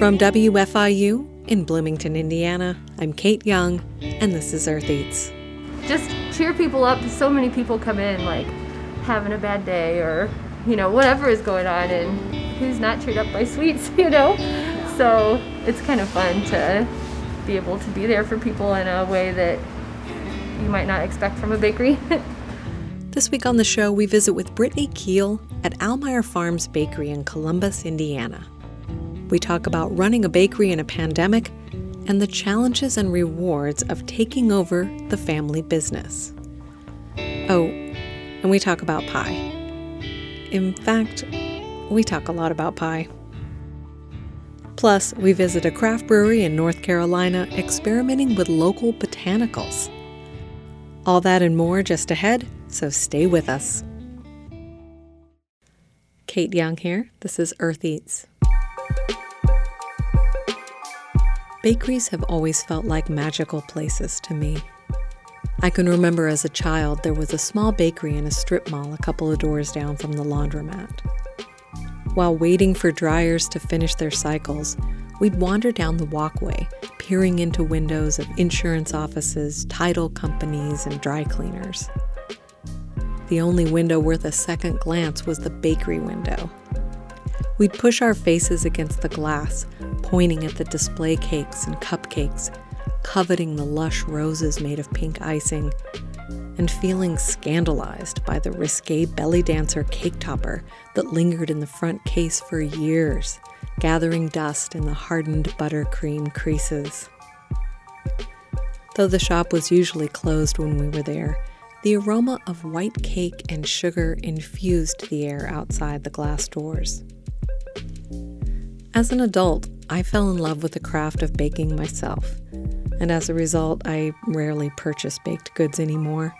From WFIU in Bloomington, Indiana, I'm Kate Young, and this is Earth Eats. Just cheer people up. So many people come in like having a bad day or, you know, whatever is going on, and who's not cheered up by sweets, you know? So it's kind of fun to be able to be there for people in a way that you might not expect from a bakery. this week on the show, we visit with Brittany Keel at Almeyer Farms Bakery in Columbus, Indiana. We talk about running a bakery in a pandemic and the challenges and rewards of taking over the family business. Oh, and we talk about pie. In fact, we talk a lot about pie. Plus, we visit a craft brewery in North Carolina experimenting with local botanicals. All that and more just ahead, so stay with us. Kate Young here. This is Earth Eats. Bakeries have always felt like magical places to me. I can remember as a child there was a small bakery in a strip mall a couple of doors down from the laundromat. While waiting for dryers to finish their cycles, we'd wander down the walkway, peering into windows of insurance offices, title companies, and dry cleaners. The only window worth a second glance was the bakery window. We'd push our faces against the glass, pointing at the display cakes and cupcakes, coveting the lush roses made of pink icing, and feeling scandalized by the risque belly dancer cake topper that lingered in the front case for years, gathering dust in the hardened buttercream creases. Though the shop was usually closed when we were there, the aroma of white cake and sugar infused the air outside the glass doors. As an adult, I fell in love with the craft of baking myself, and as a result, I rarely purchase baked goods anymore.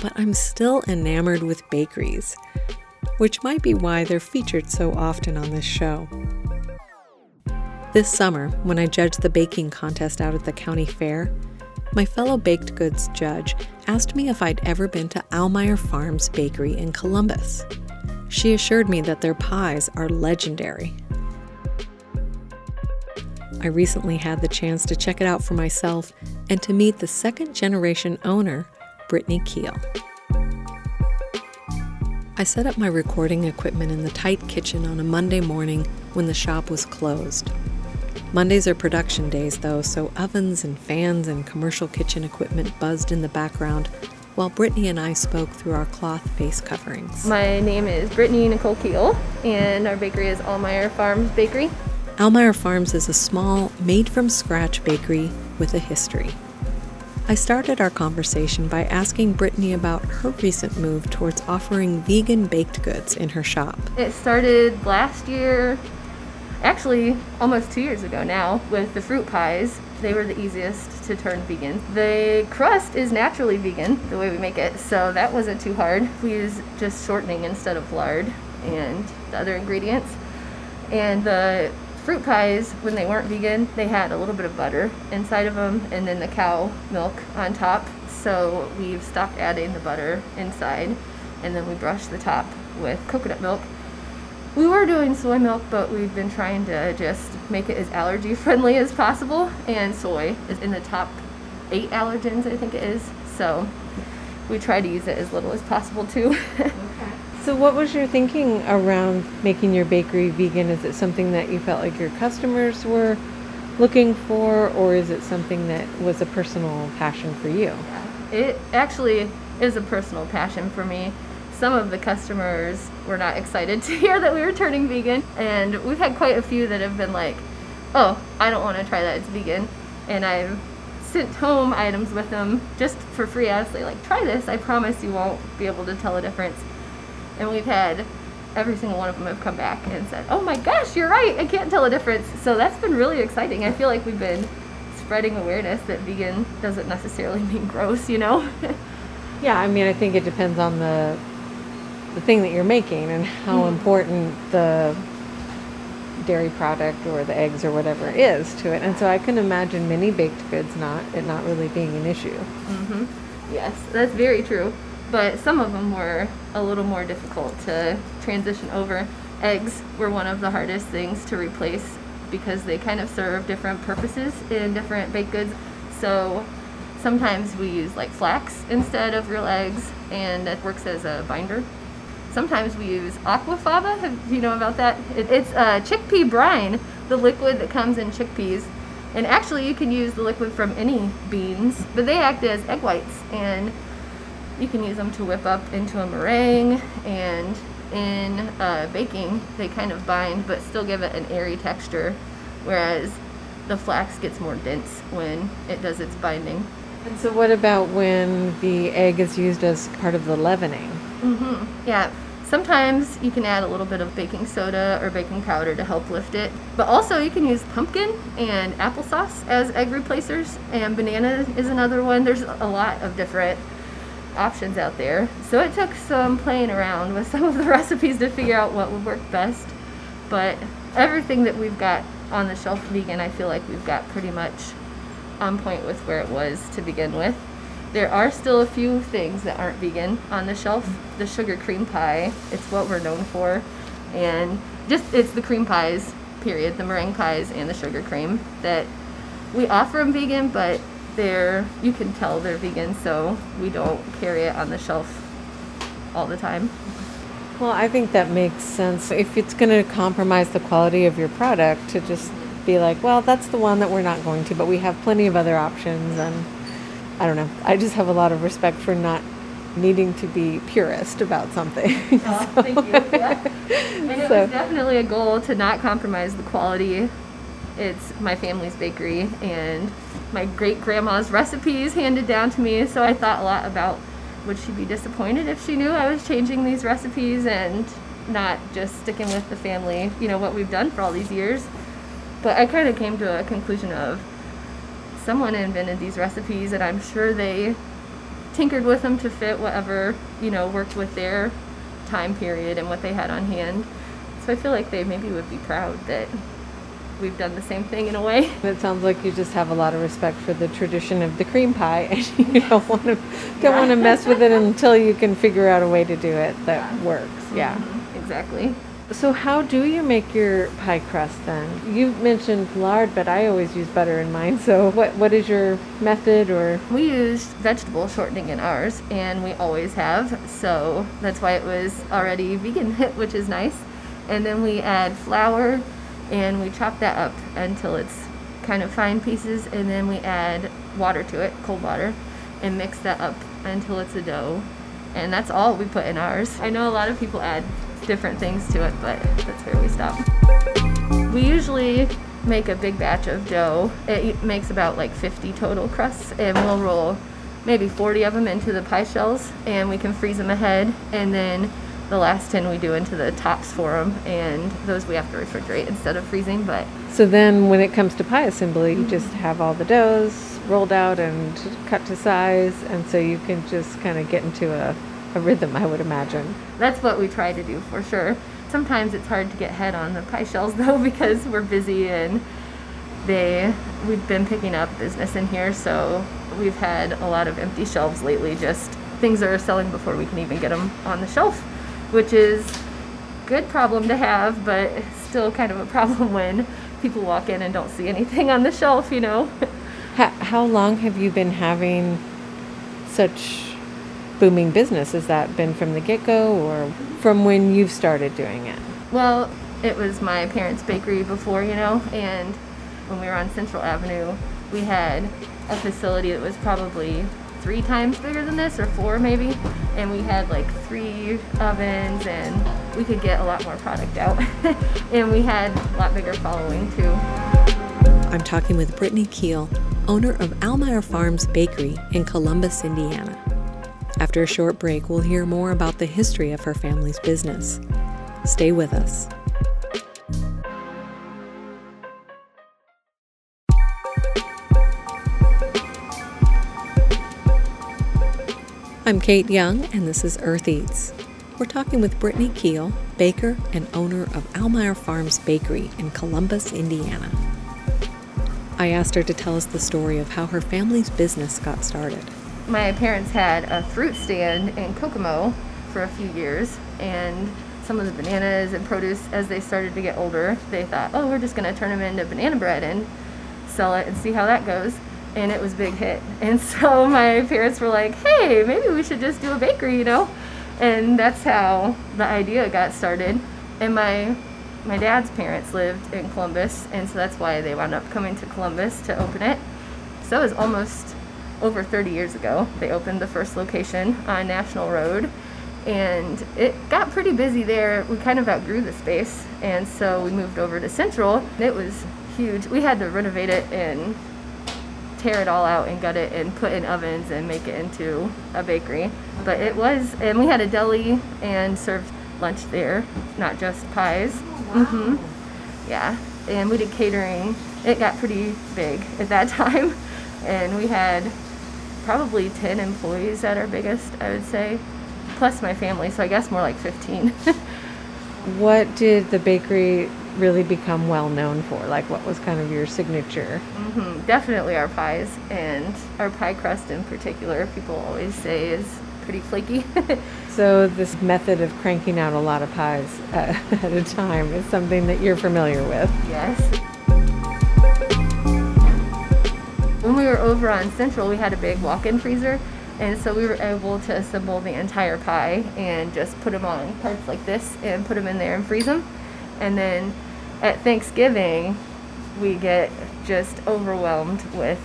But I'm still enamored with bakeries, which might be why they're featured so often on this show. This summer, when I judged the baking contest out at the county fair, my fellow baked goods judge asked me if I'd ever been to Almeyer Farms Bakery in Columbus. She assured me that their pies are legendary I recently had the chance to check it out for myself and to meet the second generation owner, Brittany Keel. I set up my recording equipment in the tight kitchen on a Monday morning when the shop was closed. Mondays are production days, though, so ovens and fans and commercial kitchen equipment buzzed in the background while Brittany and I spoke through our cloth face coverings. My name is Brittany Nicole Keel, and our bakery is Almeyer Farms Bakery. Almeyer Farms is a small, made from scratch bakery with a history. I started our conversation by asking Brittany about her recent move towards offering vegan baked goods in her shop. It started last year, actually almost two years ago now, with the fruit pies. They were the easiest to turn vegan. The crust is naturally vegan, the way we make it, so that wasn't too hard. We use just shortening instead of lard and the other ingredients. And the fruit pies, when they weren't vegan, they had a little bit of butter inside of them and then the cow milk on top. So we've stopped adding the butter inside and then we brush the top with coconut milk. We were doing soy milk, but we've been trying to just make it as allergy friendly as possible. And soy is in the top eight allergens, I think it is. So we try to use it as little as possible too. So, what was your thinking around making your bakery vegan? Is it something that you felt like your customers were looking for, or is it something that was a personal passion for you? It actually is a personal passion for me. Some of the customers were not excited to hear that we were turning vegan, and we've had quite a few that have been like, oh, I don't want to try that, it's vegan. And I've sent home items with them just for free, honestly, like, try this, I promise you won't be able to tell a difference and we've had every single one of them have come back and said, "Oh my gosh, you're right! I can't tell a difference." So that's been really exciting. I feel like we've been spreading awareness that vegan doesn't necessarily mean gross, you know. yeah, I mean, I think it depends on the the thing that you're making and how mm-hmm. important the dairy product or the eggs or whatever is to it. And so I can imagine many baked goods not it not really being an issue. hmm Yes, that's very true but some of them were a little more difficult to transition over. Eggs were one of the hardest things to replace because they kind of serve different purposes in different baked goods. So sometimes we use like flax instead of real eggs, and it works as a binder. Sometimes we use aquafaba. Have you know about that? It, it's a chickpea brine, the liquid that comes in chickpeas. And actually, you can use the liquid from any beans, but they act as egg whites, and you can use them to whip up into a meringue. And in uh, baking, they kind of bind, but still give it an airy texture, whereas the flax gets more dense when it does its binding. And so, what about when the egg is used as part of the leavening? Mm-hmm. Yeah. Sometimes you can add a little bit of baking soda or baking powder to help lift it. But also, you can use pumpkin and applesauce as egg replacers, and banana is another one. There's a lot of different options out there. So it took some playing around with some of the recipes to figure out what would work best. But everything that we've got on the shelf vegan, I feel like we've got pretty much on point with where it was to begin with. There are still a few things that aren't vegan on the shelf. The sugar cream pie, it's what we're known for. And just it's the cream pies, period, the meringue pies and the sugar cream that we offer them vegan, but they're you can tell they're vegan, so we don't carry it on the shelf all the time. Well, I think that makes sense. If it's going to compromise the quality of your product, to just be like, well, that's the one that we're not going to, but we have plenty of other options. And I don't know. I just have a lot of respect for not needing to be purist about something. Oh, so. thank you. Yeah. And it so. was definitely a goal to not compromise the quality. It's my family's bakery and my great grandma's recipes handed down to me. So I thought a lot about would she be disappointed if she knew I was changing these recipes and not just sticking with the family, you know, what we've done for all these years? But I kind of came to a conclusion of someone invented these recipes and I'm sure they tinkered with them to fit whatever, you know, worked with their time period and what they had on hand. So I feel like they maybe would be proud that we've done the same thing in a way. It sounds like you just have a lot of respect for the tradition of the cream pie, and you don't want to don't yeah. want to mess with it until you can figure out a way to do it that yeah. works. Yeah, mm-hmm. exactly. So how do you make your pie crust then? You mentioned lard, but I always use butter in mine. So what what is your method or We used vegetable shortening in ours and we always have. So that's why it was already vegan, which is nice. And then we add flour and we chop that up until it's kind of fine pieces and then we add water to it, cold water, and mix that up until it's a dough. And that's all we put in ours. I know a lot of people add different things to it, but that's where we stop. We usually make a big batch of dough. It makes about like 50 total crusts, and we'll roll maybe 40 of them into the pie shells, and we can freeze them ahead, and then the last 10 we do into the tops for them and those we have to refrigerate instead of freezing but so then when it comes to pie assembly you mm-hmm. just have all the doughs rolled out and cut to size and so you can just kind of get into a, a rhythm i would imagine. That's what we try to do for sure. Sometimes it's hard to get head on the pie shells though because we're busy and they we've been picking up business in here so we've had a lot of empty shelves lately just things are selling before we can even get them on the shelf which is good problem to have, but still kind of a problem when people walk in and don't see anything on the shelf, you know. How, how long have you been having such booming business? Has that been from the get go or from when you've started doing it? Well, it was my parents' bakery before, you know, and when we were on Central Avenue, we had a facility that was probably three times bigger than this, or four maybe. And we had like three ovens, and we could get a lot more product out. and we had a lot bigger following too. I'm talking with Brittany Keel, owner of Almeyer Farms Bakery in Columbus, Indiana. After a short break, we'll hear more about the history of her family's business. Stay with us. I'm Kate Young, and this is Earth Eats. We're talking with Brittany Keel, baker and owner of Almeyer Farms Bakery in Columbus, Indiana. I asked her to tell us the story of how her family's business got started. My parents had a fruit stand in Kokomo for a few years, and some of the bananas and produce as they started to get older. They thought, oh, we're just going to turn them into banana bread and sell it and see how that goes. And it was big hit. And so my parents were like, hey, maybe we should just do a bakery, you know? And that's how the idea got started. And my my dad's parents lived in Columbus, and so that's why they wound up coming to Columbus to open it. So it was almost over 30 years ago. They opened the first location on National Road, and it got pretty busy there. We kind of outgrew the space, and so we moved over to Central. It was huge. We had to renovate it and tear it all out and gut it and put in ovens and make it into a bakery. But it was, and we had a deli and served lunch there, not just pies. Wow. Mm-hmm. Yeah, and we did catering. It got pretty big at that time, and we had probably 10 employees at our biggest, I would say, plus my family, so I guess more like 15. what did the bakery really become well known for? Like, what was kind of your signature? Mm-hmm. Definitely our pies, and our pie crust in particular, people always say is pretty flaky. so, this method of cranking out a lot of pies uh, at a time is something that you're familiar with? Yes. When we were over on Central, we had a big walk in freezer. And so we were able to assemble the entire pie and just put them on parts like this and put them in there and freeze them. And then at Thanksgiving, we get just overwhelmed with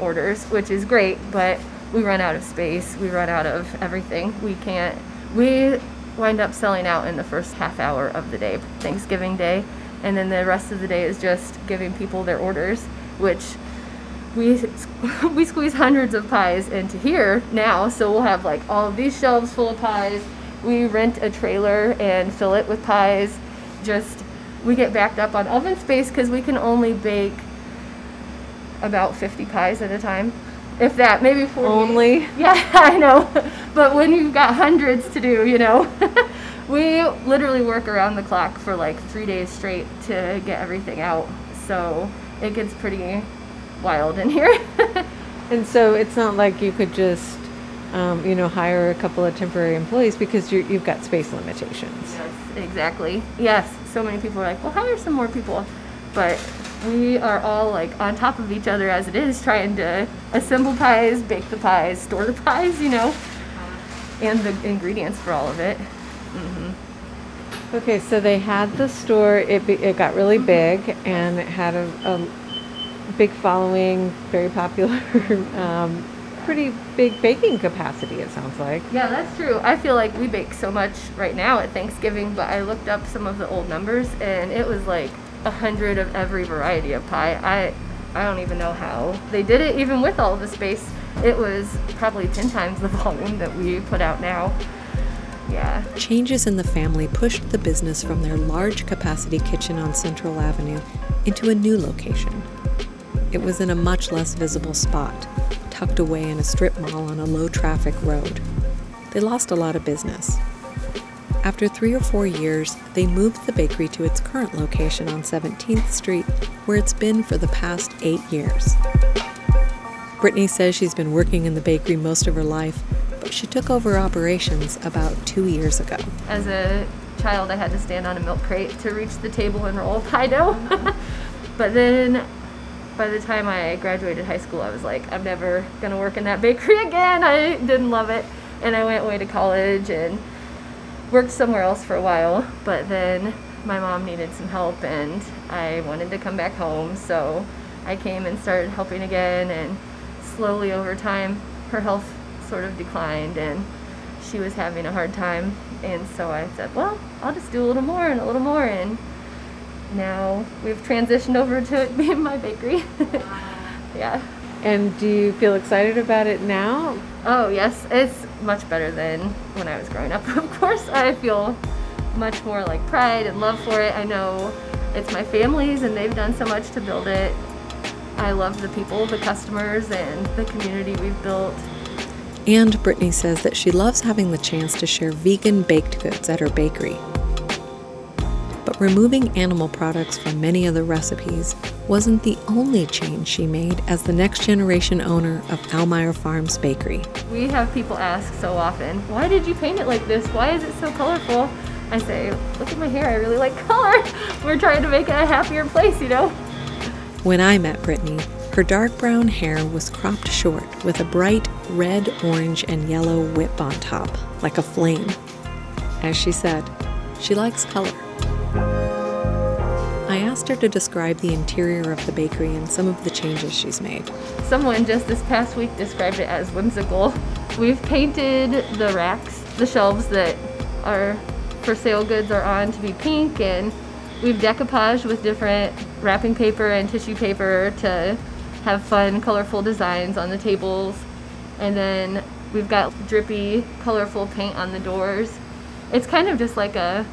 orders, which is great, but we run out of space, we run out of everything. We can't, we wind up selling out in the first half hour of the day, Thanksgiving Day, and then the rest of the day is just giving people their orders, which we we squeeze hundreds of pies into here now, so we'll have like all of these shelves full of pies. We rent a trailer and fill it with pies. Just we get backed up on oven space because we can only bake about 50 pies at a time. If that maybe 40 only? Yeah i know. But when you've got hundreds to do you know. We literally work around the clock for like three days straight to get everything out. So it gets pretty wild in here. And so it's not like you could just um, you know hire a couple of temporary employees because you have got space limitations. Yes exactly. Yes so many people are like well hire some more people but we are all like on top of each other as it is, trying to assemble pies, bake the pies, store the pies, you know, and the ingredients for all of it. Mm-hmm. Okay, so they had the store. It be, it got really big and it had a, a big following, very popular. um, pretty big baking capacity it sounds like yeah that's true i feel like we bake so much right now at thanksgiving but i looked up some of the old numbers and it was like a hundred of every variety of pie. I I don't even know how they did it, even with all the space. It was probably ten times the volume that we put out now. Yeah. Changes in the family pushed the business from their large capacity kitchen on Central Avenue into a new location. It was in a much less visible spot, tucked away in a strip mall on a low traffic road. They lost a lot of business. After three or four years, they moved the bakery to its current location on 17th Street, where it's been for the past eight years. Brittany says she's been working in the bakery most of her life, but she took over operations about two years ago. As a child, I had to stand on a milk crate to reach the table and roll pie dough. but then by the time I graduated high school, I was like, I'm never going to work in that bakery again. I didn't love it. And I went away to college and worked somewhere else for a while, but then my mom needed some help and I wanted to come back home, so I came and started helping again. And slowly over time her health sort of declined and she was having a hard time. And so I said, well, I'll just do a little more and a little more. And now we've transitioned over to it being my bakery. yeah. And do you feel excited about it now? Oh, yes. It's much better than when I was growing up. Of course, I feel much more like pride and love for it. I know it's my family's and they've done so much to build it. I love the people, the customers, and the community we've built. And Brittany says that she loves having the chance to share vegan baked goods at her bakery but removing animal products from many of the recipes wasn't the only change she made as the next generation owner of Almeyer Farms Bakery. We have people ask so often, why did you paint it like this? Why is it so colorful? I say, look at my hair, I really like color. We're trying to make it a happier place, you know? When I met Brittany, her dark brown hair was cropped short with a bright red, orange, and yellow whip on top, like a flame. As she said, she likes color. I asked her to describe the interior of the bakery and some of the changes she's made. Someone just this past week described it as whimsical. We've painted the racks, the shelves that our for sale goods are on to be pink, and we've decoupaged with different wrapping paper and tissue paper to have fun, colorful designs on the tables. And then we've got drippy, colorful paint on the doors. It's kind of just like a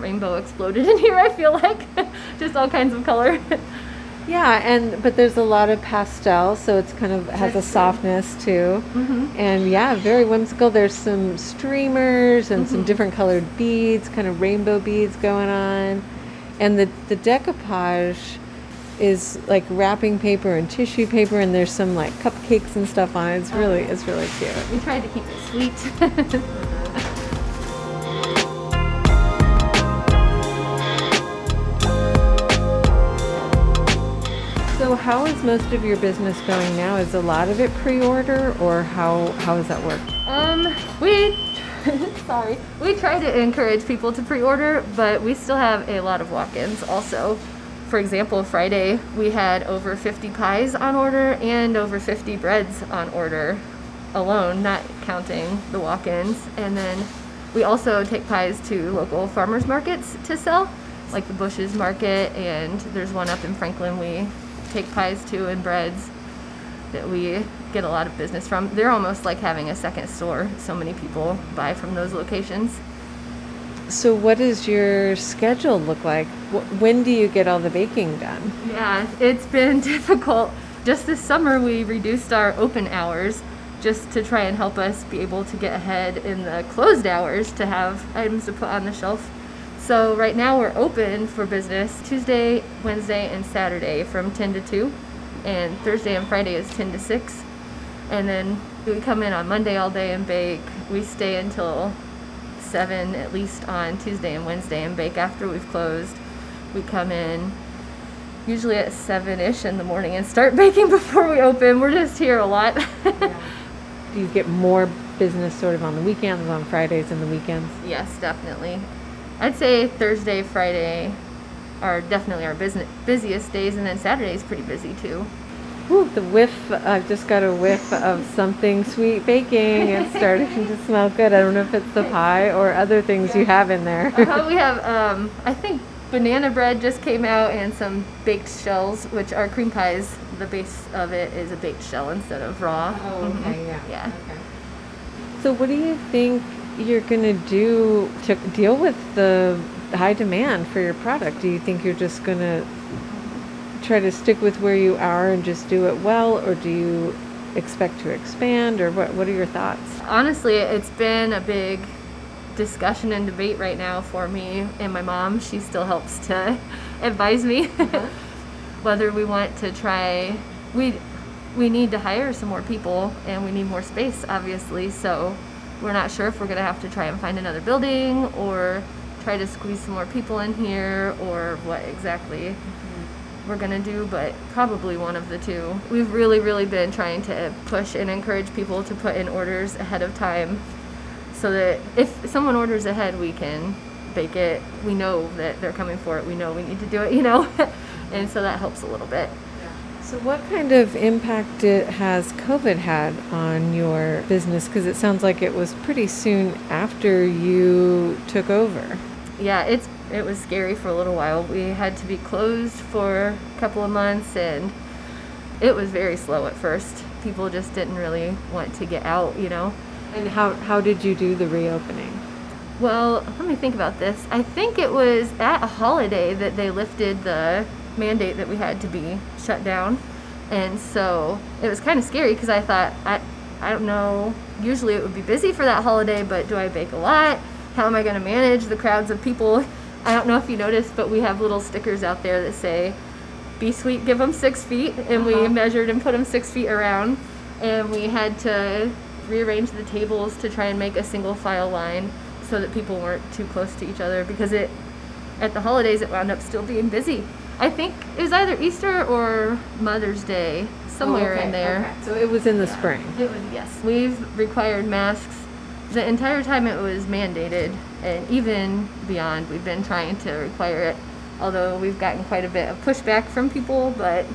rainbow exploded in here, I feel like. just all kinds of color. Yeah, and but there's a lot of pastel, so it's kind of has a softness too. Mhm. And yeah, very whimsical. There's some streamers and Mm-hmm. some different colored beads, kind of rainbow beads going on. And the the decoupage is like wrapping paper and tissue paper and there's some like cupcakes and stuff on it. It's really it's really cute. We tried to keep it sweet. how is most of your business going now? Is a lot of it pre-order or how how does that work? Um, we sorry, we try to encourage people to pre-order, but we still have a lot of walk-ins. Also, for example, Friday we had over 50 pies on order and over 50 breads on order alone, not counting the walk-ins. And then we also take pies to local farmers markets to sell, like the Bushes Market, and there's one up in Franklin we take pies to and breads that we get a lot of business from. They're almost like having a second store. So many people buy from those locations. So what does your schedule look like? When do you get all the baking done? Yeah, it's been difficult. Just this summer, we reduced our open hours just to try and help us be able to get ahead in the closed hours to have items to put on the shelf. So right now we're open for business Tuesday, Wednesday, and Saturday from 10 to 2, and Thursday and Friday is 10 to 6. And then we come in on Monday all day and bake. We stay until 7 at least on Tuesday and Wednesday and bake after we've closed. We come in usually at 7 ish in the morning and start baking before we open. We're just here a lot. Do you get more business sort of on the weekends, on Fridays and the weekends? yes, definitely. I'd say Thursday, Friday are definitely our business busiest days, and then Saturday is pretty busy too. Whew, the whiff, I've just got a whiff of something sweet baking. It's starting to smell good. I don't know if it's the pie or other things you have in there. Uh, we have, um, I think, banana bread just came out, and some baked shells, which are cream pies. The base of it is a baked shell instead of raw. Mhm. yeah. Yeah. Okay. So, what do you think you're going to do to deal with the high demand for your product? Do you think you're just going to try to stick with where you are and just do it well, or do you expect to expand, or what, what are your thoughts? honestly, it's been a big discussion and debate right now for me and my mom. She still helps to advise me uh-huh. whether we want to try. We we need to hire some more people and we need more space, obviously. So we're not sure if we're gonna have to try and find another building or try to squeeze some more people in here or what exactly mm-hmm. we're gonna do, but probably one of the two. We've really, really been trying to push and encourage people to put in orders ahead of time so that if someone orders ahead, we can bake it. We know that they're coming for it. We know we need to do it, you know? and so that helps a little bit. So, what kind of impact it has COVID had on your business? Because it sounds like it was pretty soon after you took over. Yeah, it's it was scary for a little while. We had to be closed for a couple of months and it was very slow at first. People just didn't really want to get out, you know. And how, how did you do the reopening? Well, let me think about this. I think it was at a holiday that they lifted the mandate that we had to be shut down. And so it was kind of scary because I thought, I, I don't know, usually it would be busy for that holiday, but do I bake a lot? How am I going to manage the crowds of people? I don't know if you noticed, but we have little stickers out there that say, be sweet, give them six feet. And we Uh-huh. measured and put them six feet around. And we had to rearrange the tables to try and make a single file line so that people weren't too close to each other because it at the holidays it wound up still being busy. I think it was either Easter or Mother's Day, oh, somewhere Oh, okay, in there. okay. So it was in the spring. It was yes. We've required masks the entire time it was mandated, and even beyond. We've been trying to require it, although we've gotten quite a bit of pushback from people. But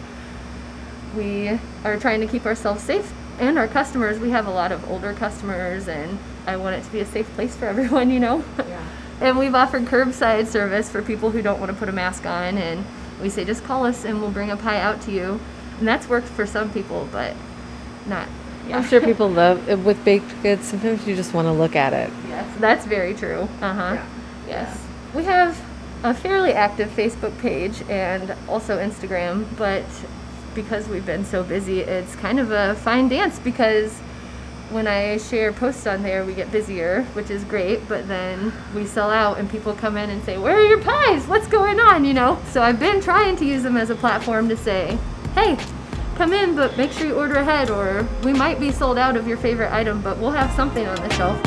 we are trying to keep ourselves safe and our customers. We have a lot of older customers, and I want it to be a safe place for everyone. You know. Yeah. And we've offered curbside service for people who don't want to put a mask on, and we say just call us and we'll bring a pie out to you. And that's worked for some people, but not. Yeah. I'm sure people love uh, with baked goods. Sometimes you just want to look at it. yes, that's very true. Uh huh. Yeah. Yes. We have a fairly active Facebook page and also Instagram, but because we've been so busy, it's kind of a fine dance because when I share posts on there, we get busier, which is great, but then we sell out and people come in and say, Where are your pies? What's going on? You know? So I've been trying to use them as a platform to say, Hey, come in, but make sure you order ahead, or we might be sold out of your favorite item, but we'll have something on the shelf.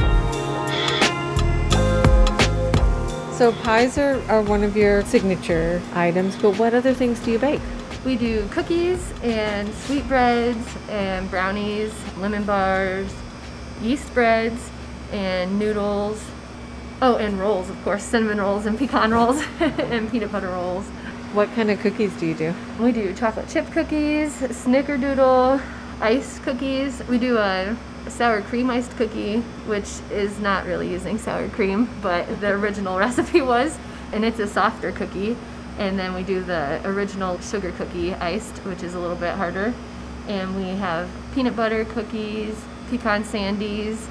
So pies are, are one of your signature items, but what other things do you bake? We do cookies and sweetbreads and brownies, lemon bars, yeast breads, and noodles. Oh, and rolls, of course, cinnamon rolls and pecan rolls and peanut butter rolls. What kind of cookies do you do? We do chocolate chip cookies, snickerdoodle, ice cookies. We do a sour cream iced cookie, which is not really using sour cream, but the original recipe was, and it's a softer cookie. And then we do the original sugar cookie iced, which is a little bit harder. And we have peanut butter cookies, pecan sandies,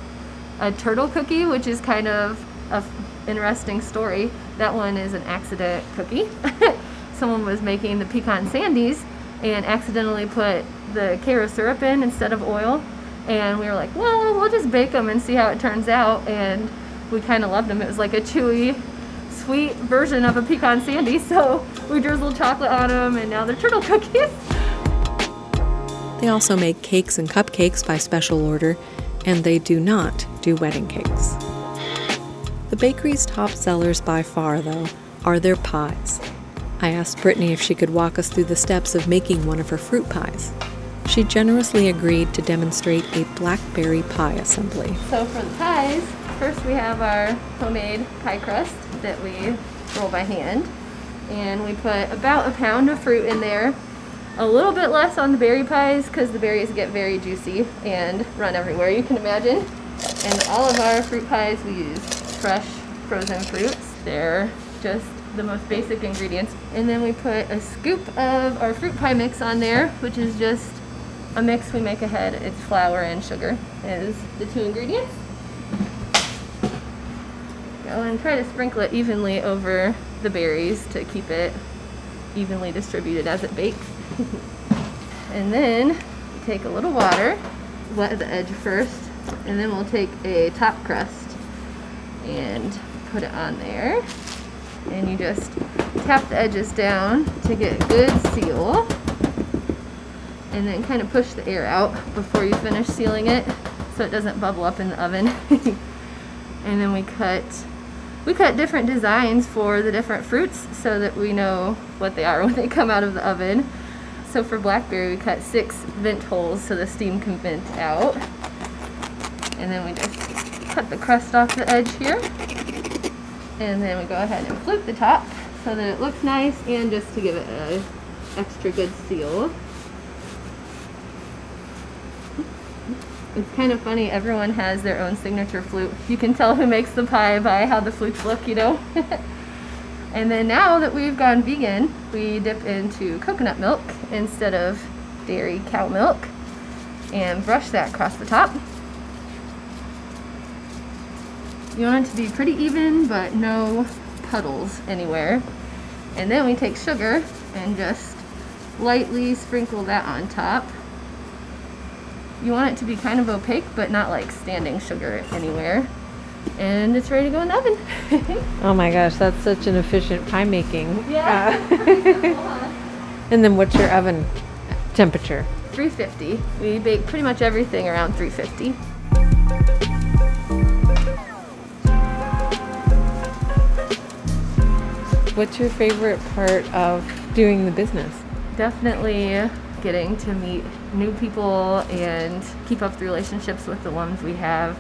a turtle cookie, which is kind of a f- interesting story. That one is an accident cookie. Someone was making the pecan sandies and accidentally put the Karo syrup in instead of oil. And we were like, well, we'll just bake them and see how it turns out. And we kind of loved them. It was like a chewy, sweet version of a pecan sandy. So we drizzled chocolate on them, and now they're turtle cookies. They also make cakes and cupcakes by special order, and they do not do wedding cakes. The bakery's top sellers by far, though, are their pies. I asked Brittany if she could walk us through the steps of making one of her fruit pies. She generously agreed to demonstrate a blackberry pie assembly. So for the pies, first we have our homemade pie crust that we roll by hand. And we put about a pound of fruit in there. A little bit less on the berry pies because the berries get very juicy and run everywhere you can imagine. And all of our fruit pies we use fresh frozen fruits. They're just the most basic ingredients. And then we put a scoop of our fruit pie mix on there, which is just a mix we make ahead. It's flour and sugar is the two ingredients. Go and try to sprinkle it evenly over the berries to keep it evenly distributed as it bakes. and then take a little water, wet the edge first, and then we'll take a top crust and put it on there. And you just tap the edges down to get a good seal and then kind of push the air out before you finish sealing it so it doesn't bubble up in the oven. and then we cut we cut different designs for the different fruits so that we know what they are when they come out of the oven. So for blackberry we cut six vent holes so the steam can vent out. And then we just cut the crust off the edge here. And then we go ahead and flip the top so that it looks nice and just to give it a extra good seal. It's kind of funny, everyone has their own signature flute. You can tell who makes the pie by how the flutes look, you know? and then now that we've gone vegan, we dip into coconut milk instead of dairy cow milk and brush that across the top. You want it to be pretty even, but no puddles anywhere. And then we take sugar and just lightly sprinkle that on top. You want it to be kind of opaque, but not like standing sugar anywhere. And it's ready to go in the oven. Oh my gosh, that's such an efficient pie making. Yeah. Uh, and then what's your oven temperature? 350. We bake pretty much everything around 350. What's your favorite part of doing the business? Definitely getting to meet new people and keep up the relationships with the ones we have.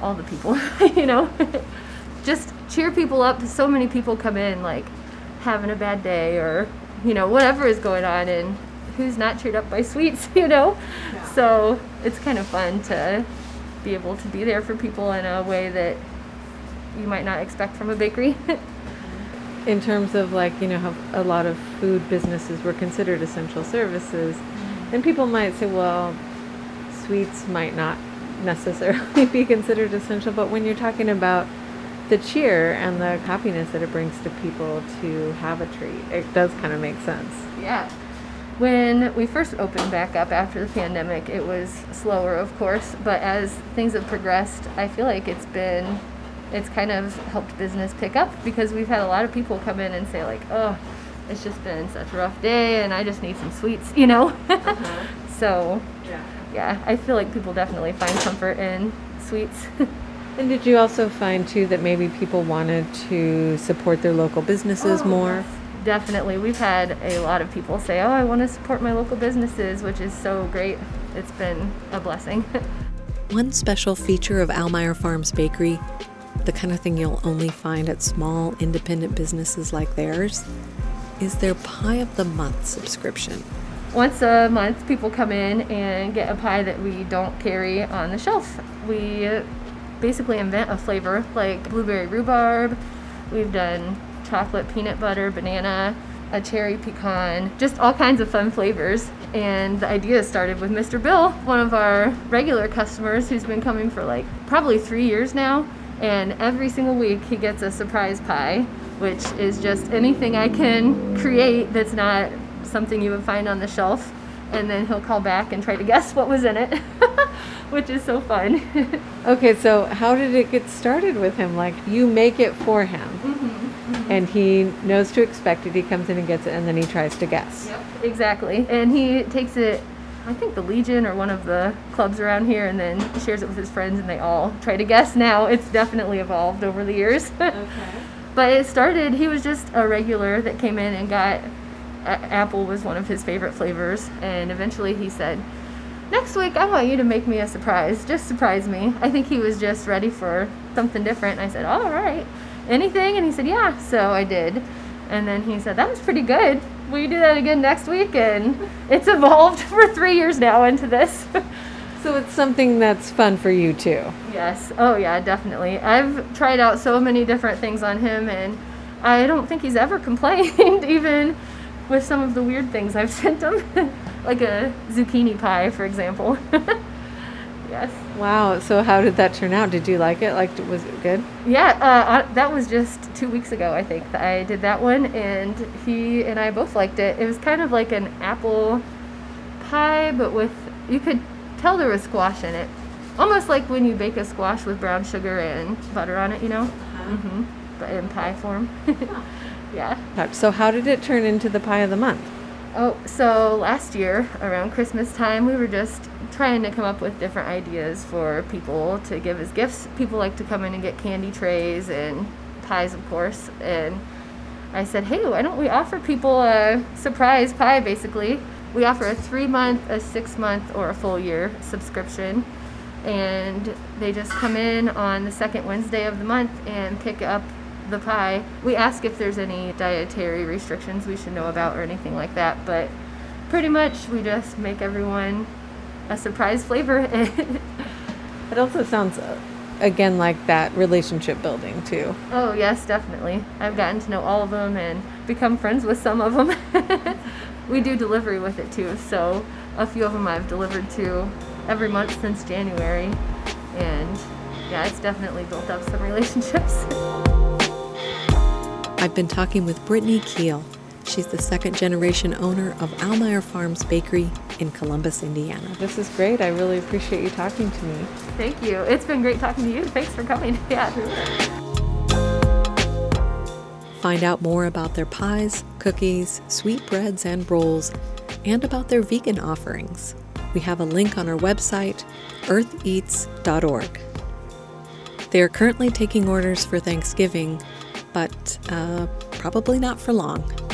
All the people, you know. Just cheer people up. So many people come in like having a bad day or, you know, whatever is going on and who's not cheered up by sweets, you know? Yeah. So it's kind of fun to be able to be there for people in a way that you might not expect from a bakery. in terms of like you know how a lot of food businesses were considered essential services. And people might say well sweets might not necessarily be considered essential but when you're talking about the cheer and the happiness that it brings to people to have a treat it does kind of make sense. Yeah. When we first opened back up after the pandemic it was slower of course but as things have progressed i feel like it's been it's kind of helped business pick up because we've had a lot of people come in and say like, oh, it's just been such a rough day and I just need some sweets, you know. uh-huh. So yeah. yeah, I feel like people definitely find comfort in sweets. and did you also find too that maybe people wanted to support their local businesses oh, more? Yes. Definitely. We've had a lot of people say, "Oh, I want to support my local businesses," which is so great. It's been a blessing. One special feature of Almeyer Farms Bakery the kind of thing you'll only find at small independent businesses like theirs, is their Pie of the Month subscription. Once a month, people come in and get a pie that we don't carry on the shelf. We basically invent a flavor like blueberry rhubarb. We've done chocolate peanut butter, banana, a cherry pecan, just all kinds of fun flavors. And the idea started with Mr. Bill, one of our regular customers who's been coming for like probably three years now and every single week he gets a surprise pie, which is just anything I can create that's not something you would find on the shelf. And then he'll call back and try to guess what was in it, which is so fun. okay, so how did it get started with him? Like, you make it for him, mm-hmm, mm-hmm. and he knows to expect it. He comes in and gets it, and then he tries to guess. Yep, exactly. And he takes it I think the Legion or one of the clubs around here, and then shares it with his friends, and they all try to guess. Now it's definitely evolved over the years. okay. But it started. He was just a regular that came in and got. apple was one of his favorite flavors, and eventually he said, "Next week, I want you to make me a surprise. Just surprise me." I think he was just ready for something different. And I said, "All right, anything?" And he said, "Yeah." So I did, and then he said, "That was pretty good." we do that again next week, and it's evolved for three years now into this. so it's something that's fun for you too. Yes. Oh yeah, definitely. I've tried out so many different things on him, and I don't think he's ever complained, even with some of the weird things I've sent him, like a zucchini pie, for example. yes. Wow. So how did that turn out? Did you like it? Like, was it good? Yeah. Uh, that was just two weeks ago, I think. I did that one, and he and I both liked it. It was kind of like an apple pie, but with you could tell there was squash in it, almost like when you bake a squash with brown sugar and butter on it. You know. Uh-huh. Mm-hmm. But in pie form. yeah. So how did it turn into the pie of the month? Oh, so last year around Christmas time, we were just trying to come up with different ideas for people to give as gifts. People like to come in and get candy trays and pies, of course. And I said, hey, why don't we offer people a surprise pie, basically? We offer a three month, a six month, or a full year subscription. And they just come in on the second Wednesday of the month and pick up the pie. We ask if there's any dietary restrictions we should know about or anything like that, but pretty much we just make everyone a surprise flavor. it also sounds uh, again like that relationship building too. Oh, yes, definitely. I've gotten to know all of them and become friends with some of them. we do delivery with it too, so a few of them I've delivered to every month since January. And yeah, it's definitely built up some relationships. I've been talking with Brittany Keel. She's the second generation owner of Almeyer Farms Bakery in Columbus, Indiana. This is great. I really appreciate you talking to me. Thank you. It's been great talking to you. Thanks for coming. Yeah. Find out more about their pies, cookies, sweetbreads, and rolls, and about their vegan offerings. We have a link on our website, eartheats.org. They are currently taking orders for Thanksgiving but uh, probably not for long.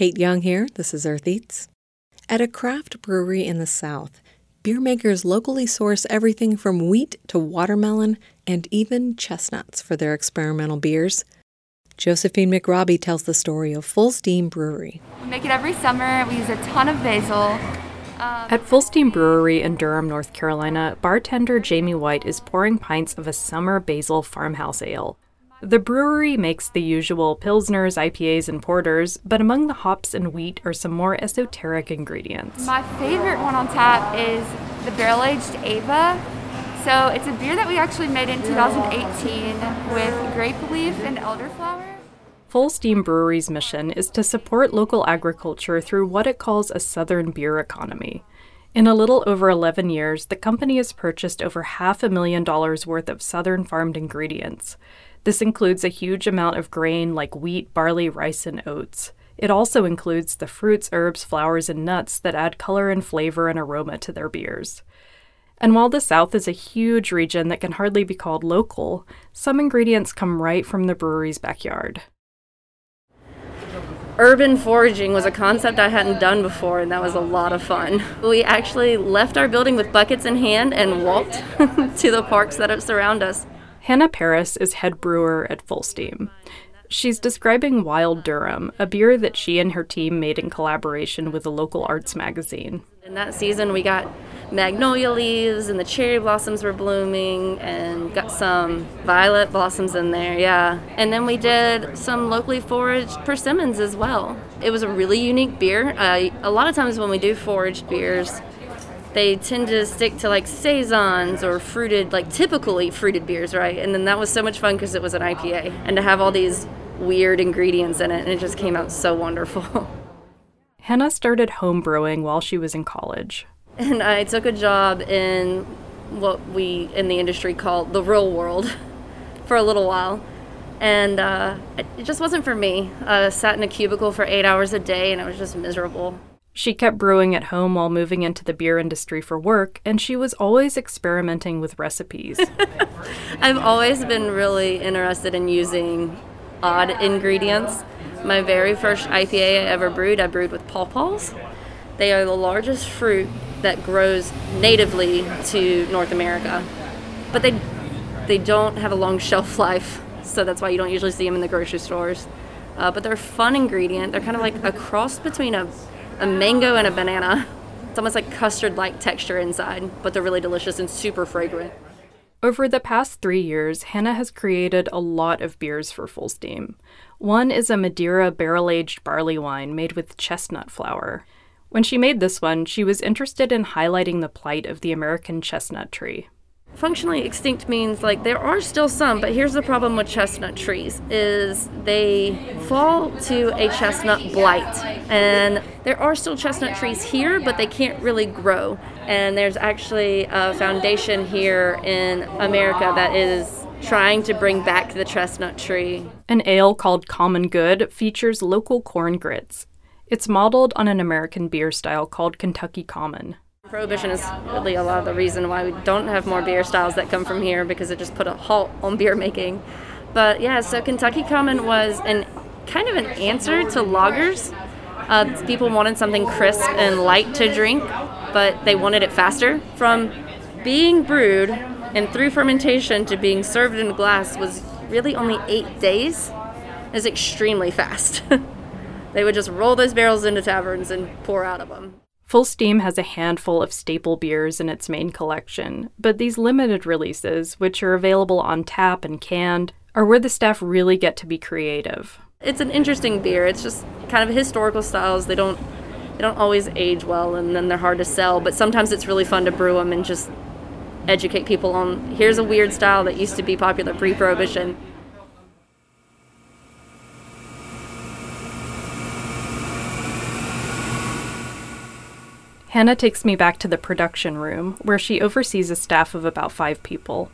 Kate Young here. This is Earth Eats. At a craft brewery in the South, beer makers locally source everything from wheat to watermelon and even chestnuts for their experimental beers. Josephine McRobbie tells the story of Full Steam Brewery. We make it every summer. We use a ton of basil. Um, At Full Steam Brewery in Durham, North Carolina, bartender Jamie White is pouring pints of a summer basil farmhouse ale. The brewery makes the usual pilsners, IPAs, and porters, but among the hops and wheat are some more esoteric ingredients. My favorite one on tap is the barrel aged Ava. So it's a beer that we actually made in 2018 with grape leaf and elderflower. Full Steam Brewery's mission is to support local agriculture through what it calls a southern beer economy. In a little over 11 years, the company has purchased over half a million dollars worth of southern farmed ingredients. This includes a huge amount of grain like wheat, barley, rice, and oats. It also includes the fruits, herbs, flowers, and nuts that add color and flavor and aroma to their beers. And while the South is a huge region that can hardly be called local, some ingredients come right from the brewery's backyard. Urban foraging was a concept I hadn't done before, and that was a lot of fun. We actually left our building with buckets in hand and walked to the parks that surround us. Hannah Paris is head brewer at Full Steam. She's describing Wild Durham, a beer that she and her team made in collaboration with a local arts magazine. In that season, we got magnolia leaves and the cherry blossoms were blooming and got some violet blossoms in there, yeah. And then we did some locally foraged persimmons as well. It was a really unique beer. Uh, a lot of times when we do foraged beers, they tend to stick to like saisons or fruited, like typically fruited beers, right? And then that was so much fun because it was an IPA, and to have all these weird ingredients in it, and it just came out so wonderful. Hannah started home brewing while she was in college. And I took a job in what we in the industry call the real world for a little while. And uh, it just wasn't for me. I sat in a cubicle for eight hours a day and it was just miserable. She kept brewing at home while moving into the beer industry for work, and she was always experimenting with recipes. I've always been really interested in using odd ingredients. My very first IPA I ever brewed, I brewed with pawpaws. They are the largest fruit that grows natively to North America, but they they don't have a long shelf life, so that's why you don't usually see them in the grocery stores. Uh, but they're a fun ingredient. They're kind of like a cross between a a mango and a banana. It's almost like custard like texture inside, but they're really delicious and super fragrant. Over the past three years, Hannah has created a lot of beers for Full Steam. One is a Madeira barrel aged barley wine made with chestnut flour. When she made this one, she was interested in highlighting the plight of the American chestnut tree. Functionally extinct means like there are still some, but here's the problem with chestnut trees is they fall to a chestnut blight. And there are still chestnut trees here, but they can't really grow. And there's actually a foundation here in America that is trying to bring back the chestnut tree. An ale called Common Good features local corn grits. It's modeled on an American beer style called Kentucky Common. Prohibition is really a lot of the reason why we don't have more beer styles that come from here because it just put a halt on beer making. But yeah, so Kentucky Common was an kind of an answer to lagers. Uh, people wanted something crisp and light to drink, but they wanted it faster. From being brewed and through fermentation to being served in a glass was really only eight days. Is extremely fast. they would just roll those barrels into taverns and pour out of them. Full Steam has a handful of staple beers in its main collection, but these limited releases, which are available on tap and canned, are where the staff really get to be creative. It's an interesting beer. It's just kind of historical styles. They don't they don't always age well and then they're hard to sell, but sometimes it's really fun to brew them and just educate people on here's a weird style that used to be popular pre-prohibition Hannah takes me back to the production room, where she oversees a staff of about five people.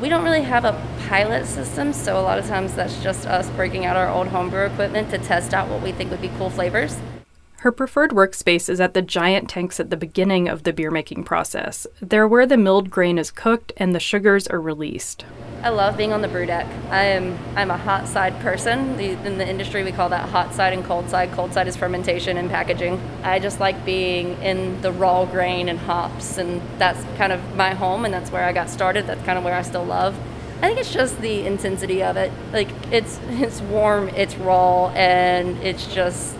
We don't really have a pilot system, so a lot of times that's just us breaking out our old homebrew equipment to test out what we think would be cool flavors. Her preferred workspace is at the giant tanks at the beginning of the beer making process. They're where the milled grain is cooked and the sugars are released. I love being on the brew deck. I am I'm a hot side person. In the industry, we call that hot side and cold side. Cold side is fermentation and packaging. I just like being in the raw grain and hops, and that's kind of my home, and that's where I got started. That's kind of where I still love. I think it's just the intensity of it. Like it's it's warm, it's raw, and it's just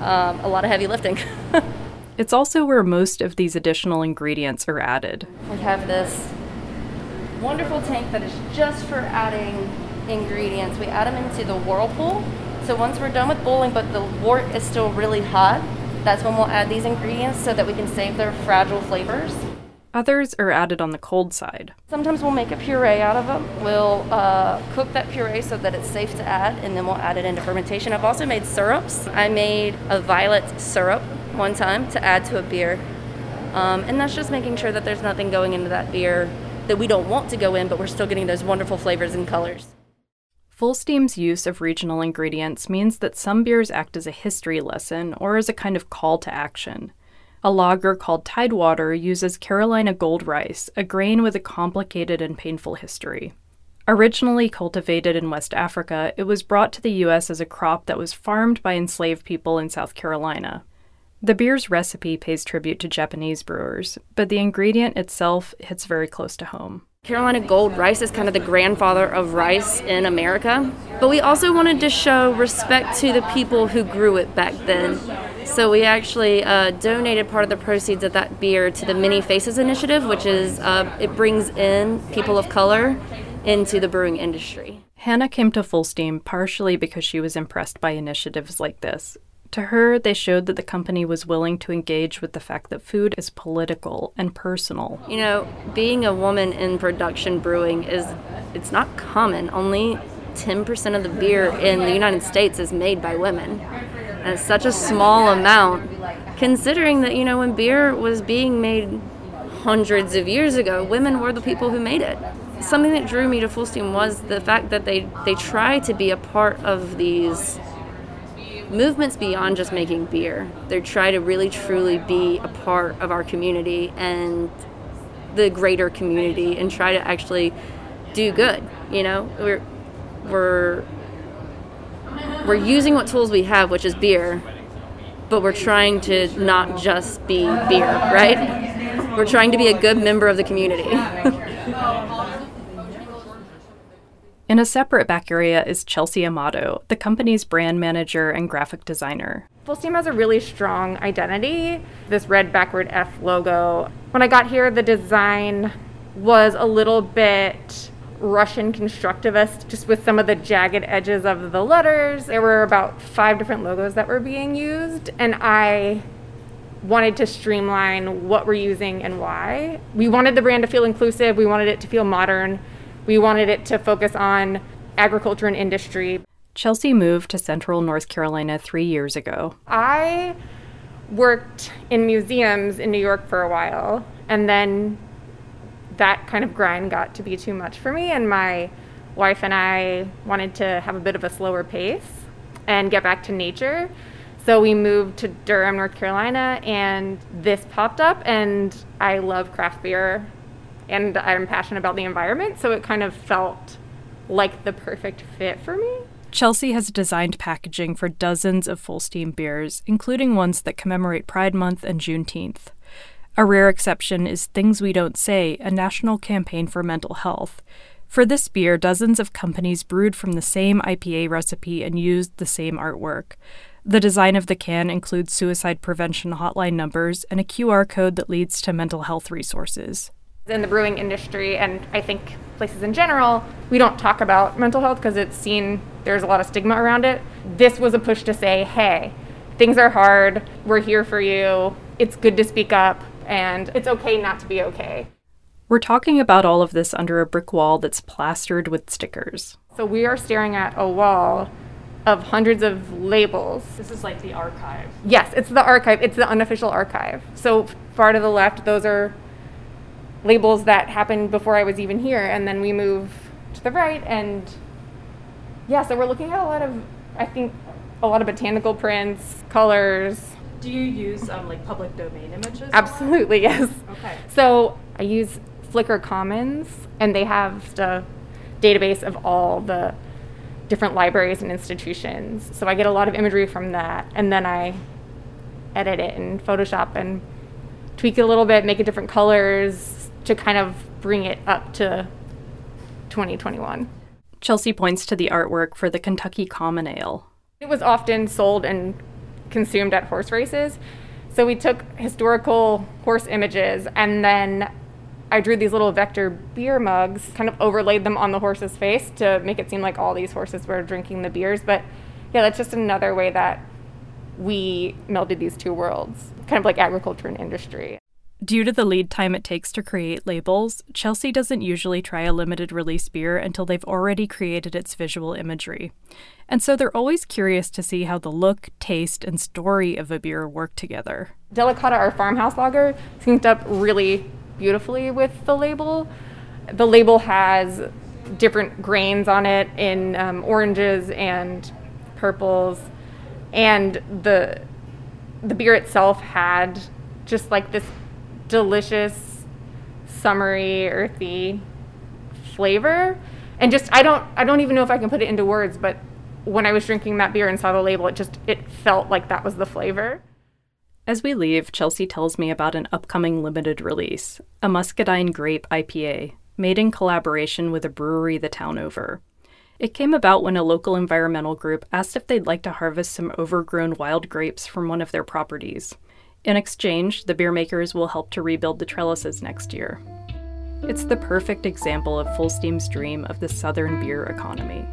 um, a lot of heavy lifting. it's also where most of these additional ingredients are added. We have this wonderful tank that is just for adding ingredients. We add them into the whirlpool. So once we're done with boiling, but the wort is still really hot, that's when we'll add these ingredients so that we can save their fragile flavors. Others are added on the cold side. Sometimes we'll make a puree out of them. We'll uh, cook that puree so that it's safe to add, and then we'll add it into fermentation. I've also made syrups. I made a violet syrup one time to add to a beer. Um, and that's just making sure that there's nothing going into that beer that we don't want to go in, but we're still getting those wonderful flavors and colors. Full Steam's use of regional ingredients means that some beers act as a history lesson or as a kind of call to action. A lager called Tidewater uses Carolina gold rice, a grain with a complicated and painful history. Originally cultivated in West Africa, it was brought to the U.S. as a crop that was farmed by enslaved people in South Carolina. The beer's recipe pays tribute to Japanese brewers, but the ingredient itself hits very close to home. Carolina Gold rice is kind of the grandfather of rice in America, but we also wanted to show respect to the people who grew it back then. So we actually uh, donated part of the proceeds of that beer to the Many Faces Initiative, which is uh, it brings in people of color into the brewing industry. Hannah came to Full Steam partially because she was impressed by initiatives like this. To her, they showed that the company was willing to engage with the fact that food is political and personal. You know, being a woman in production brewing is it's not common. Only 10% of the beer in the United States is made by women. And it's such a small amount considering that, you know, when beer was being made hundreds of years ago, women were the people who made it. Something that drew me to Full Steam was the fact that they they try to be a part of these movements beyond just making beer. They try to really truly be a part of our community and the greater community and try to actually do good. You know, we're we're we're using what tools we have, which is beer, but we're trying to not just be beer, right? We're trying to be a good member of the community. In a separate back area is Chelsea Amato, the company's brand manager and graphic designer. Full Steam has a really strong identity. This red backward F logo. When I got here, the design was a little bit Russian constructivist, just with some of the jagged edges of the letters. There were about five different logos that were being used, and I wanted to streamline what we're using and why. We wanted the brand to feel inclusive, we wanted it to feel modern we wanted it to focus on agriculture and industry. Chelsea moved to central North Carolina three years ago. I worked in museums in New York for a while, and then that kind of grind got to be too much for me, and my wife and I wanted to have a bit of a slower pace and get back to nature. So we moved to Durham, North Carolina, and this popped up, and I love craft beer and I'm passionate about the environment, so it kind of felt like the perfect fit for me. Chelsea has designed packaging for dozens of full steam beers, including ones that commemorate Pride Month and Juneteenth. A rare exception is Things We Don't Say, a national campaign for mental health. For this beer, dozens of companies brewed from the same IPA recipe and used the same artwork. The design of the can includes suicide prevention hotline numbers and a QR code that leads to mental health resources in the brewing industry and I think places in general, we don't talk about mental health because it's seen there's a lot of stigma around it. This was a push to say, hey, things are hard, we're here for you, it's good to speak up, and it's okay not to be okay. We're talking about all of this under a brick wall that's plastered with stickers. So we are staring at a wall of hundreds of labels. This is like the archive. Yes, it's the archive. It's the unofficial archive. So far to the left, those are labels that happened before I was even here, and then we move to the right, and yeah, so we're looking at a lot of, I think, a lot of botanical prints, colors. Do you use um, like public domain images? Absolutely, yes. Okay. So I use Flickr Commons, and they have a database of all the different libraries and institutions. So I get a lot of imagery from that, and then I edit it in Photoshop and tweak it a little bit, make it different colors to kind of bring it up to 2021. Chelsea points to the artwork for the Kentucky Common Ale. It was often sold and consumed at horse races. So we took historical horse images and then I drew these little vector beer mugs, kind of overlaid them on the horse's face to make it seem like all these horses were drinking the beers. But yeah, that's just another way that we melded these two worlds, kind of like agriculture and industry. Due to the lead time it takes to create labels, Chelsea doesn't usually try a limited release beer until they've already created its visual imagery. And so they're always curious to see how the look, taste, and story of a beer work together. Delicata, our farmhouse lager, synced up really beautifully with the label. The label has different grains on it in um, oranges and purples, and the the beer itself had just like this delicious, summery, earthy flavor. And just I don't I don't even know if I can put it into words, but when I was drinking that beer and saw the label, it just it felt like that was the flavor. As we leave, Chelsea tells me about an upcoming limited release, a Muscadine Grape IPA, made in collaboration with a brewery the town over. It came about when a local environmental group asked if they'd like to harvest some overgrown wild grapes from one of their properties. In exchange, the beer makers will help to rebuild the trellises next year. It's the perfect example of Full Steam's dream of the southern beer economy.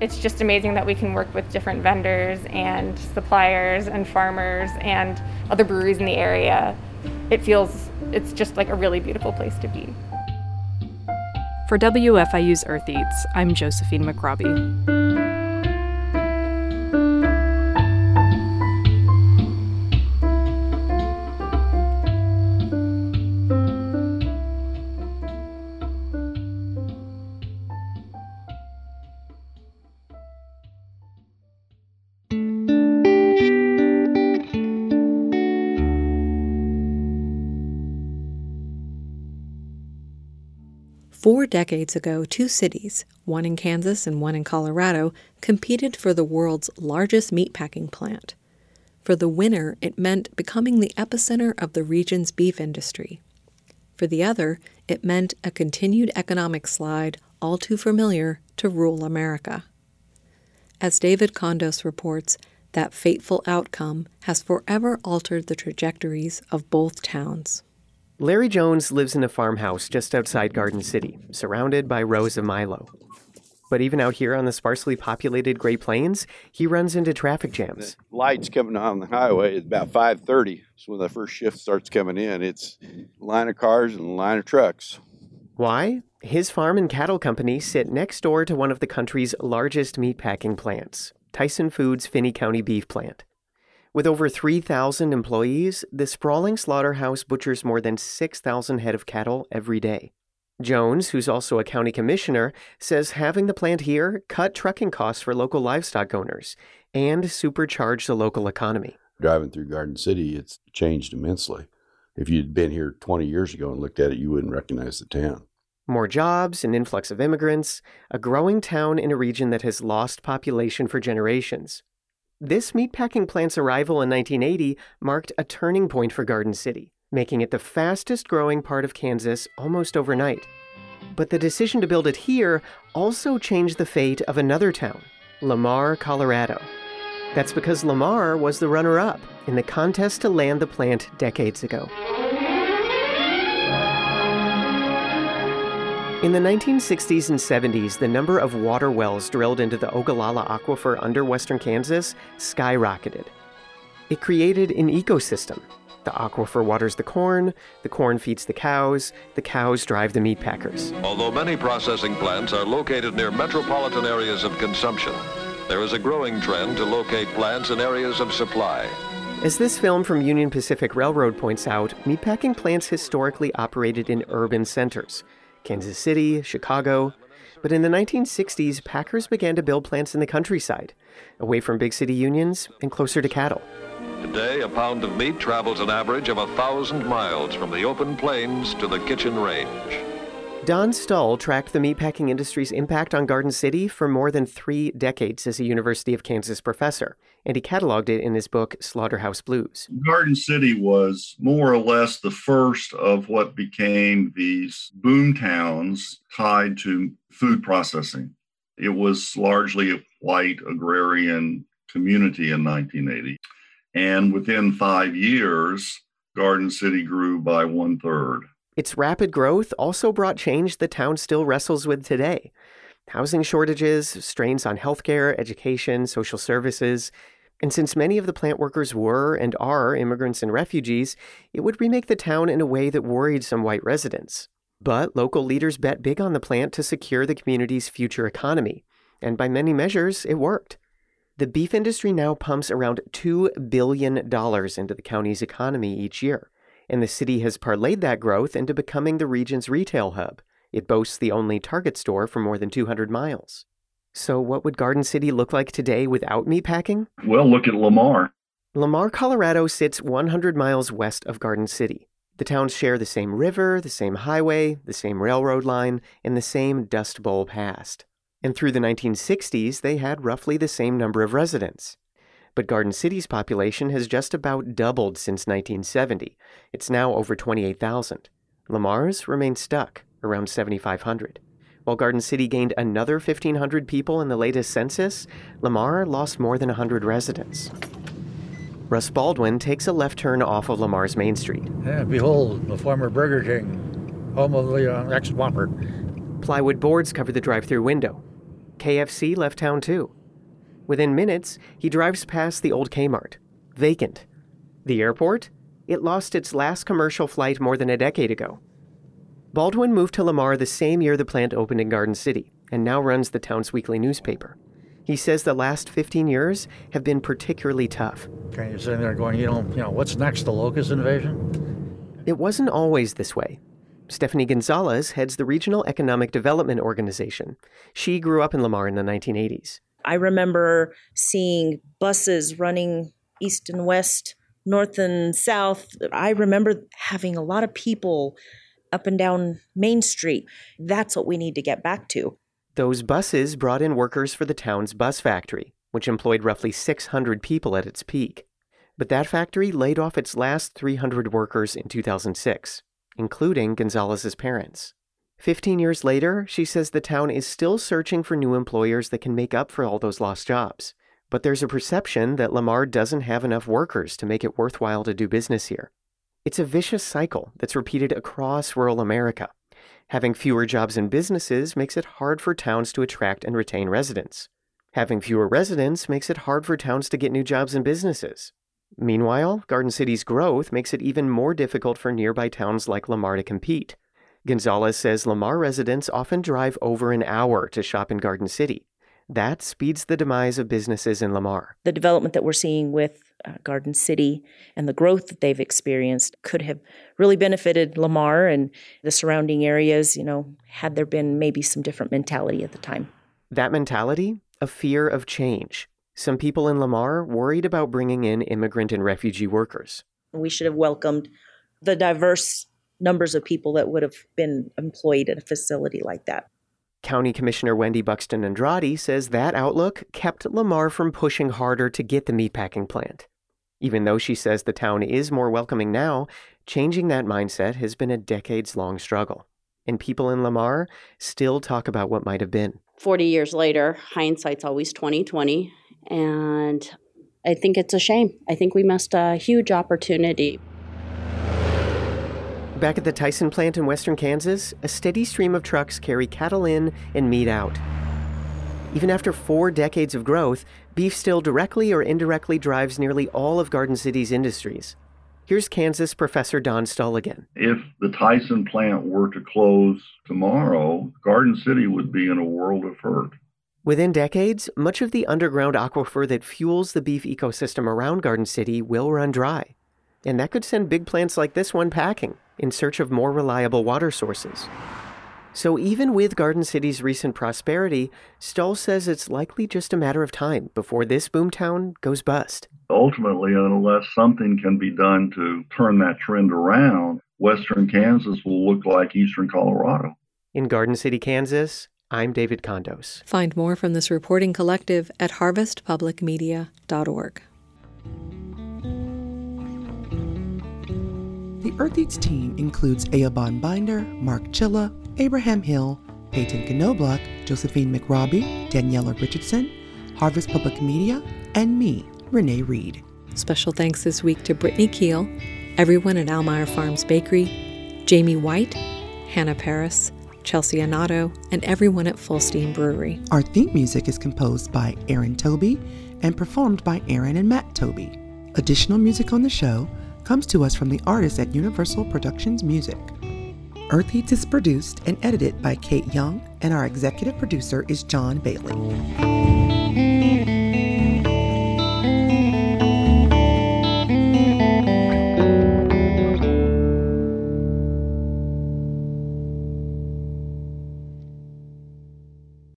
It's just amazing that we can work with different vendors and suppliers and farmers and other breweries in the area. It feels it's just like a really beautiful place to be. For WFIU's Earth Eats, I'm Josephine McRobbie. Four decades ago, two cities, one in Kansas and one in Colorado, competed for the world's largest meatpacking plant. For the winner, it meant becoming the epicenter of the region's beef industry. For the other, it meant a continued economic slide all too familiar to rural America. As David Condos reports, that fateful outcome has forever altered the trajectories of both towns. Larry Jones lives in a farmhouse just outside Garden City, surrounded by rows of Milo. But even out here on the sparsely populated Great Plains, he runs into traffic jams. The lights coming on the highway is about 5:30. So when the first shift starts coming in, it's line of cars and line of trucks. Why? His farm and cattle company sit next door to one of the country's largest meatpacking plants, Tyson Foods Finney County Beef Plant. With over 3,000 employees, the sprawling slaughterhouse butchers more than 6,000 head of cattle every day. Jones, who's also a county commissioner, says having the plant here cut trucking costs for local livestock owners and supercharged the local economy. Driving through Garden City, it's changed immensely. If you'd been here 20 years ago and looked at it, you wouldn't recognize the town. More jobs, an influx of immigrants, a growing town in a region that has lost population for generations. This meatpacking plant's arrival in 1980 marked a turning point for Garden City, making it the fastest growing part of Kansas almost overnight. But the decision to build it here also changed the fate of another town, Lamar, Colorado. That's because Lamar was the runner up in the contest to land the plant decades ago. In the 1960s and 70s, the number of water wells drilled into the Ogallala Aquifer under western Kansas skyrocketed. It created an ecosystem. The aquifer waters the corn, the corn feeds the cows, the cows drive the meat packers. Although many processing plants are located near metropolitan areas of consumption, there is a growing trend to locate plants in areas of supply. As this film from Union Pacific Railroad points out, meatpacking plants historically operated in urban centers Kansas City, Chicago. But in the 1960s, packers began to build plants in the countryside, away from big city unions and closer to cattle. Today, a pound of meat travels an average of a thousand miles from the open plains to the kitchen range. Don Stull tracked the meatpacking industry's impact on Garden City for more than three decades as a University of Kansas professor, and he cataloged it in his book Slaughterhouse Blues. Garden City was more or less the first of what became these boom towns tied to food processing. It was largely a white agrarian community in 1980. And within five years, Garden City grew by one third. Its rapid growth also brought change the town still wrestles with today housing shortages, strains on healthcare, education, social services. And since many of the plant workers were and are immigrants and refugees, it would remake the town in a way that worried some white residents. But local leaders bet big on the plant to secure the community's future economy. And by many measures, it worked. The beef industry now pumps around $2 billion into the county's economy each year, and the city has parlayed that growth into becoming the region's retail hub. It boasts the only Target store for more than 200 miles. So, what would Garden City look like today without meatpacking? Well, look at Lamar. Lamar, Colorado sits 100 miles west of Garden City. The towns share the same river, the same highway, the same railroad line, and the same Dust Bowl past and through the 1960s, they had roughly the same number of residents. But Garden City's population has just about doubled since 1970. It's now over 28,000. Lamar's remained stuck, around 7,500. While Garden City gained another 1,500 people in the latest census, Lamar lost more than 100 residents. Russ Baldwin takes a left turn off of Lamar's Main Street. And behold, the former Burger King, home of the uh, ex Whopper. Plywood boards cover the drive through window. KFC left town too. Within minutes, he drives past the old Kmart, vacant. The airport? It lost its last commercial flight more than a decade ago. Baldwin moved to Lamar the same year the plant opened in Garden City and now runs the town's weekly newspaper. He says the last 15 years have been particularly tough. Okay, you're sitting there going, you know, you know, what's next? The locust invasion? It wasn't always this way. Stephanie Gonzalez heads the Regional Economic Development Organization. She grew up in Lamar in the 1980s. I remember seeing buses running east and west, north and south. I remember having a lot of people up and down Main Street. That's what we need to get back to. Those buses brought in workers for the town's bus factory, which employed roughly 600 people at its peak. But that factory laid off its last 300 workers in 2006 including Gonzalez's parents. Fifteen years later, she says the town is still searching for new employers that can make up for all those lost jobs. But there's a perception that Lamar doesn't have enough workers to make it worthwhile to do business here. It's a vicious cycle that's repeated across rural America. Having fewer jobs and businesses makes it hard for towns to attract and retain residents. Having fewer residents makes it hard for towns to get new jobs and businesses. Meanwhile, Garden City's growth makes it even more difficult for nearby towns like Lamar to compete. Gonzalez says Lamar residents often drive over an hour to shop in Garden City. That speeds the demise of businesses in Lamar. The development that we're seeing with uh, Garden City and the growth that they've experienced could have really benefited Lamar and the surrounding areas, you know, had there been maybe some different mentality at the time. That mentality? A fear of change. Some people in Lamar worried about bringing in immigrant and refugee workers. We should have welcomed the diverse numbers of people that would have been employed at a facility like that. County Commissioner Wendy Buxton Andrade says that outlook kept Lamar from pushing harder to get the meatpacking plant. Even though she says the town is more welcoming now, changing that mindset has been a decades long struggle. And people in Lamar still talk about what might have been. 40 years later, hindsight's always 2020, and I think it's a shame. I think we missed a huge opportunity. Back at the Tyson plant in western Kansas, a steady stream of trucks carry cattle in and meat out. Even after four decades of growth, beef still directly or indirectly drives nearly all of Garden City's industries. Here's Kansas professor Don Stull again. If the Tyson plant were to close tomorrow, Garden City would be in a world of hurt Within decades, much of the underground aquifer that fuels the beef ecosystem around Garden City will run dry. And that could send big plants like this one packing in search of more reliable water sources. So, even with Garden City's recent prosperity, Stull says it's likely just a matter of time before this boomtown goes bust. Ultimately, unless something can be done to turn that trend around, Western Kansas will look like Eastern Colorado. In Garden City, Kansas, I'm David Condos. Find more from this reporting collective at harvestpublicmedia.org. The Earth Eats team includes Eoban Binder, Mark Chilla, Abraham Hill, Peyton Knobloch, Josephine McRobbie, Daniela Richardson, Harvest Public Media, and me, Renee Reed. Special thanks this week to Brittany Keel, everyone at Almeyer Farms Bakery, Jamie White, Hannah Paris, Chelsea Amato, and everyone at Full Steam Brewery. Our theme music is composed by Aaron Toby and performed by Aaron and Matt Toby. Additional music on the show comes to us from the artists at Universal Productions Music. Earth Eats is produced and edited by Kate Young, and our executive producer is John Bailey.